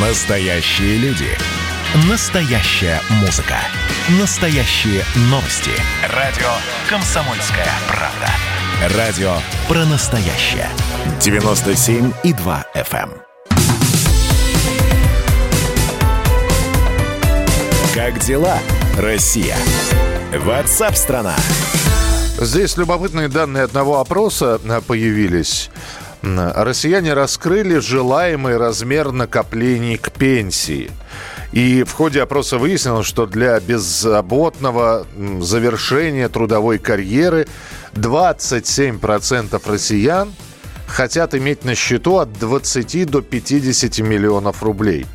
Настоящие люди. Настоящая музыка. Настоящие новости. Радио «Комсомольская правда». Радио про настоящее. 97,2 FM. Эм. Как дела, Россия? Ватсап-страна! Здесь любопытные данные одного опроса э, появились. Россияне раскрыли желаемый размер накоплений к пенсии. И в ходе опроса выяснилось, что для беззаботного завершения трудовой карьеры 27% россиян хотят иметь на счету от 20 до 50 миллионов рублей.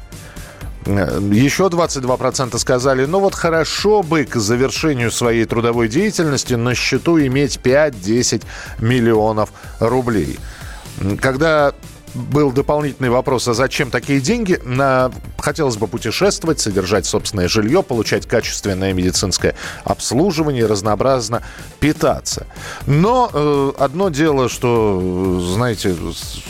Еще 22% сказали, ну вот хорошо бы к завершению своей трудовой деятельности на счету иметь 5-10 миллионов рублей. Когда был дополнительный вопрос, а зачем такие деньги? На... Хотелось бы путешествовать, содержать собственное жилье, получать качественное медицинское обслуживание, разнообразно питаться. Но э, одно дело, что, знаете,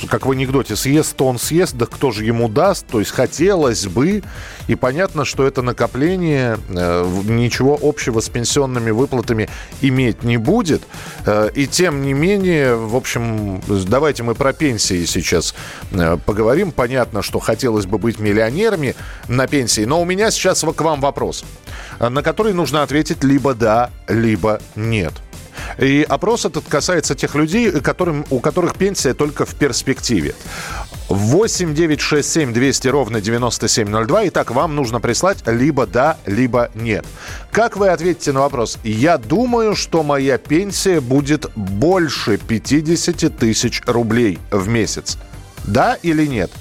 как в анекдоте, съест, то он съест, да кто же ему даст? То есть хотелось бы, и понятно, что это накопление э, ничего общего с пенсионными выплатами иметь не будет. Э, и тем не менее, в общем, давайте мы про пенсии сейчас Э, поговорим. Понятно, что хотелось бы быть миллионерами на пенсии, но у меня сейчас к вам вопрос, э, на который нужно ответить либо да, либо нет. И опрос этот касается тех людей, которым, у которых пенсия только в перспективе. 8 9 6 7 200 ровно 9702. Итак, вам нужно прислать либо да, либо нет. Как вы ответите на вопрос? Я думаю, что моя пенсия будет больше 50 тысяч рублей в месяц. Да или нет?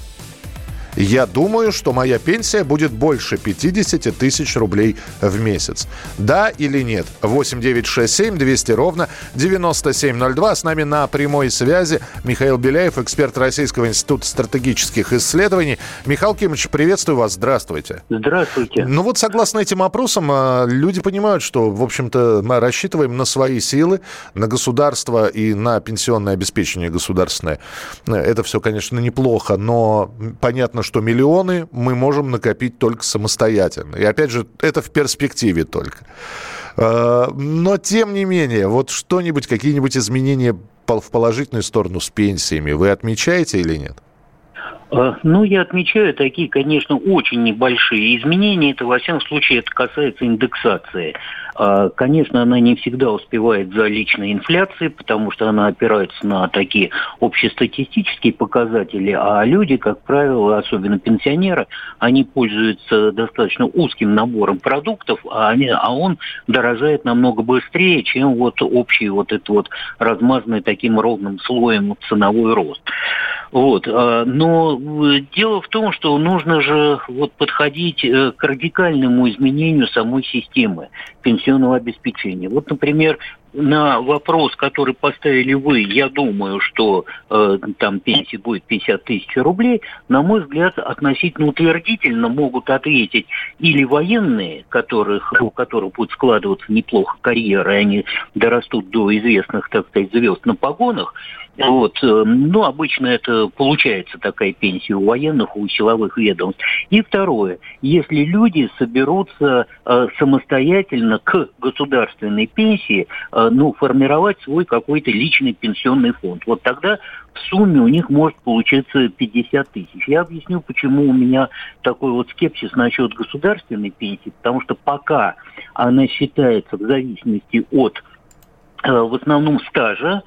Я думаю, что моя пенсия будет больше 50 тысяч рублей в месяц. Да или нет? 8 9 6 7 200 ровно 9702. С нами на прямой связи Михаил Беляев, эксперт Российского института стратегических исследований. Михаил Кимович, приветствую вас. Здравствуйте. Здравствуйте. Ну вот согласно этим опросам, а, люди понимают, что, в общем-то, мы рассчитываем на свои силы, на государство и на пенсионное обеспечение государственное. Это все, конечно, неплохо, но понятно, что миллионы мы можем накопить только самостоятельно. И опять же, это в перспективе только. А, но тем не менее, вот что-нибудь, какие-нибудь изменения в положительную сторону с пенсиями вы отмечаете или нет? А, ну, я отмечаю такие, конечно, очень небольшие изменения. Это, во всяком случае, это касается индексации. А, конечно, она не всегда успевает за личной инфляцией, потому что она опирается на такие общестатистические показатели, а люди, как правило, особенно пенсионеры, они пользуются достаточно узким набором продуктов, а, они, а он дорожает намного быстрее, чем вот общий вот этот вот размазанный таким ровным слоем ценовой рост. Вот. А, но э, дело в том, что нужно же вот подходить э, к радикальному изменению самой системы пенсионного обеспечения. Вот, например, на вопрос, который поставили вы, я думаю, что э, там пенсия будет 50 тысяч рублей, на мой взгляд, относительно утвердительно могут ответить или военные, которых, у которых будет складываться неплохо карьера, и они дорастут до известных, так сказать, звезд на погонах, вот. Э, ну, обычно это получается такая пенсия у военных, у силовых ведомств. И второе, если люди соберутся э, самостоятельно к государственной пенсии, э, ну, формировать свой какой-то личный пенсионный фонд, вот тогда в сумме у них может получиться 50 тысяч. Я объясню, почему у меня такой вот скепсис насчет государственной пенсии, потому что пока она считается в зависимости от э, в основном стажа,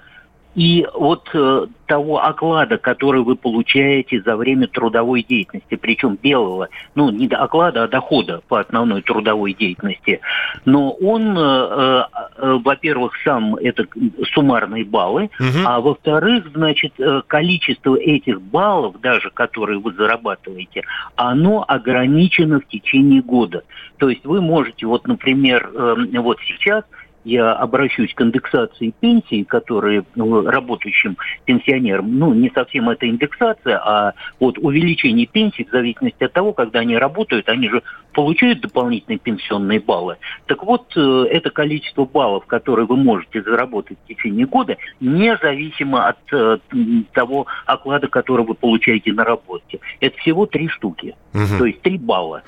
и от э, того оклада, который вы получаете за время трудовой деятельности, причем белого, ну не оклада, а дохода по основной трудовой деятельности, но он, э, э, э, во-первых, сам это суммарные баллы, угу. а во-вторых, значит, э, количество этих баллов, даже которые вы зарабатываете, оно ограничено в течение года. То есть вы можете, вот, например, э, вот сейчас я обращусь к индексации пенсий, которые ну, работающим пенсионерам, ну, не совсем это индексация, а вот увеличение пенсий в зависимости от того, когда они работают, они же получают дополнительные пенсионные баллы. Так вот, э, это количество баллов, которые вы можете заработать в течение года, независимо от э, того оклада, который вы получаете на работе. Это всего три штуки. Угу. То есть три балла.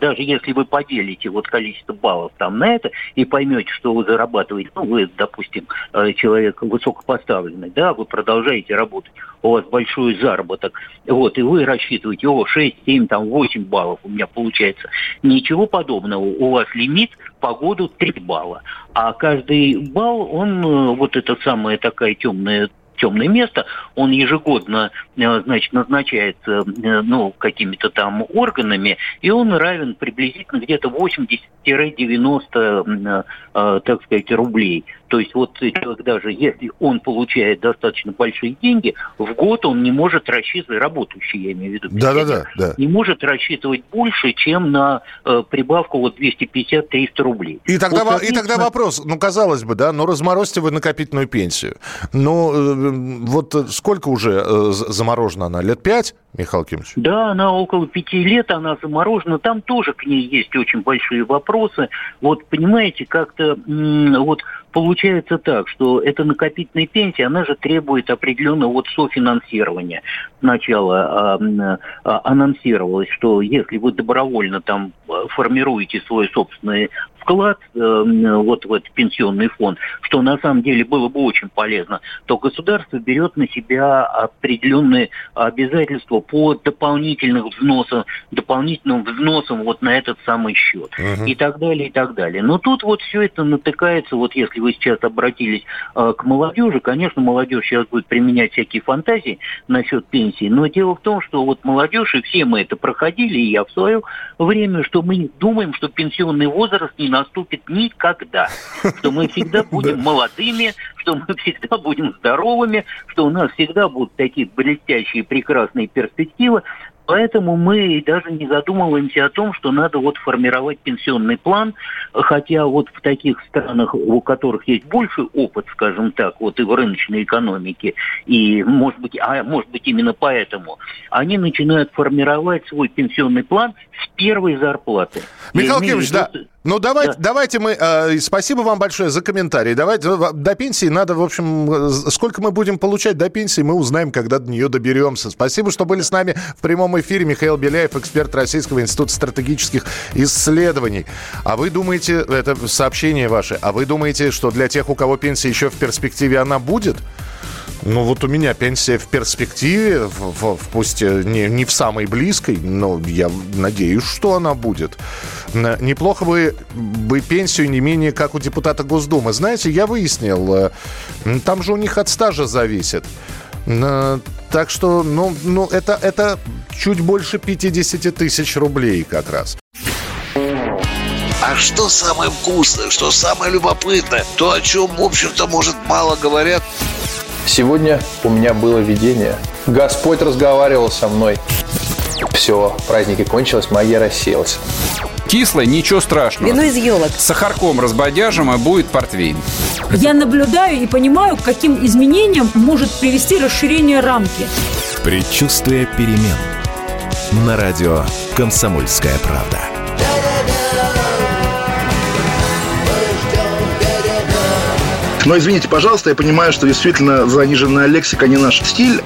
Даже если вы поделите вот количество баллов там на это и поймете, что вы зарабатываете, ну, вы, допустим, э, человек высокопоставленный, да, вы продолжаете работать, у вас большой заработок, вот, и вы рассчитываете, о, 6, 7, там, 8 баллов у меня получается. Ничего подобного. У вас лимит по году 3 балла. А каждый балл, он, э, вот это самая такая темная темное место, он ежегодно, э, значит, назначается, э, ну, какими-то там органами, и он равен приблизительно где-то 80-90, так сказать, рублей. То есть вот человек даже если он получает достаточно большие деньги, в год он не может рассчитывать, работающий, я имею в виду, да, да, да, да. не может рассчитывать больше, чем на э, прибавку вот 250-300 рублей. И тогда, вот, и тогда вопрос, ну, казалось бы, да, ну, разморозьте вы накопительную пенсию. Ну, э, вот сколько уже э, заморожена она? Лет пять, Михаил Кимович? Да, она около пяти лет, она заморожена. Там тоже к ней есть очень большие вопросы. Вот, понимаете, как-то вот получается так, что эта накопительная пенсия, она же требует определенного вот софинансирования. Сначала э, э, анонсировалось, что если вы добровольно там формируете свой собственный вклад э, вот в этот пенсионный фонд, что на самом деле было бы очень полезно, то государство берет на себя определенные обязательства по дополнительным взносам, дополнительным взносам вот на этот самый счет угу. и так далее, и так далее. Но тут вот все это натыкается, вот если вы сейчас обратились э, к молодежи, конечно, молодежь сейчас будет применять всякие фантазии насчет пенсии, но дело в том, что вот молодежь, и все мы это проходили, и я в свое время, что мы думаем, что пенсионный возраст не наступит никогда. Что мы всегда будем молодыми, что мы всегда будем здоровыми, что у нас всегда будут такие блестящие, прекрасные перспективы. Поэтому мы даже не задумываемся о том, что надо вот формировать пенсионный план, хотя вот в таких странах, у которых есть больше опыт, скажем так, вот и в рыночной экономике, и может быть, а может быть именно поэтому, они начинают формировать свой пенсионный план с первой зарплаты. Михаил Кимович, да. Ну, давайте, да. давайте мы... Э, спасибо вам большое за комментарий. Давайте до пенсии надо, в общем... Э, сколько мы будем получать до пенсии, мы узнаем, когда до нее доберемся. Спасибо, что были с нами в прямом эфире. Михаил Беляев, эксперт Российского института стратегических исследований. А вы думаете, это сообщение ваше, а вы думаете, что для тех, у кого пенсия еще в перспективе, она будет? Ну вот у меня пенсия в перспективе, в, в, пусть не, не в самой близкой, но я надеюсь, что она будет. Неплохо бы, бы пенсию не менее, как у депутата Госдумы. Знаете, я выяснил, э, там же у них от стажа зависит. Так что, ну, ну это, это чуть больше 50 тысяч рублей как раз. А что самое вкусное, что самое любопытное, то, о чем, в общем-то, может, мало говорят – Сегодня у меня было видение. Господь разговаривал со мной. Все, праздники кончились, магия рассеялась. Кислое, ничего страшного. Вино из елок. С сахарком разбодяжим, и будет портвейн. Я наблюдаю и понимаю, к каким изменениям может привести расширение рамки. Предчувствие перемен. На радио «Комсомольская правда». Но извините, пожалуйста, я понимаю, что действительно заниженная лексика не наш стиль.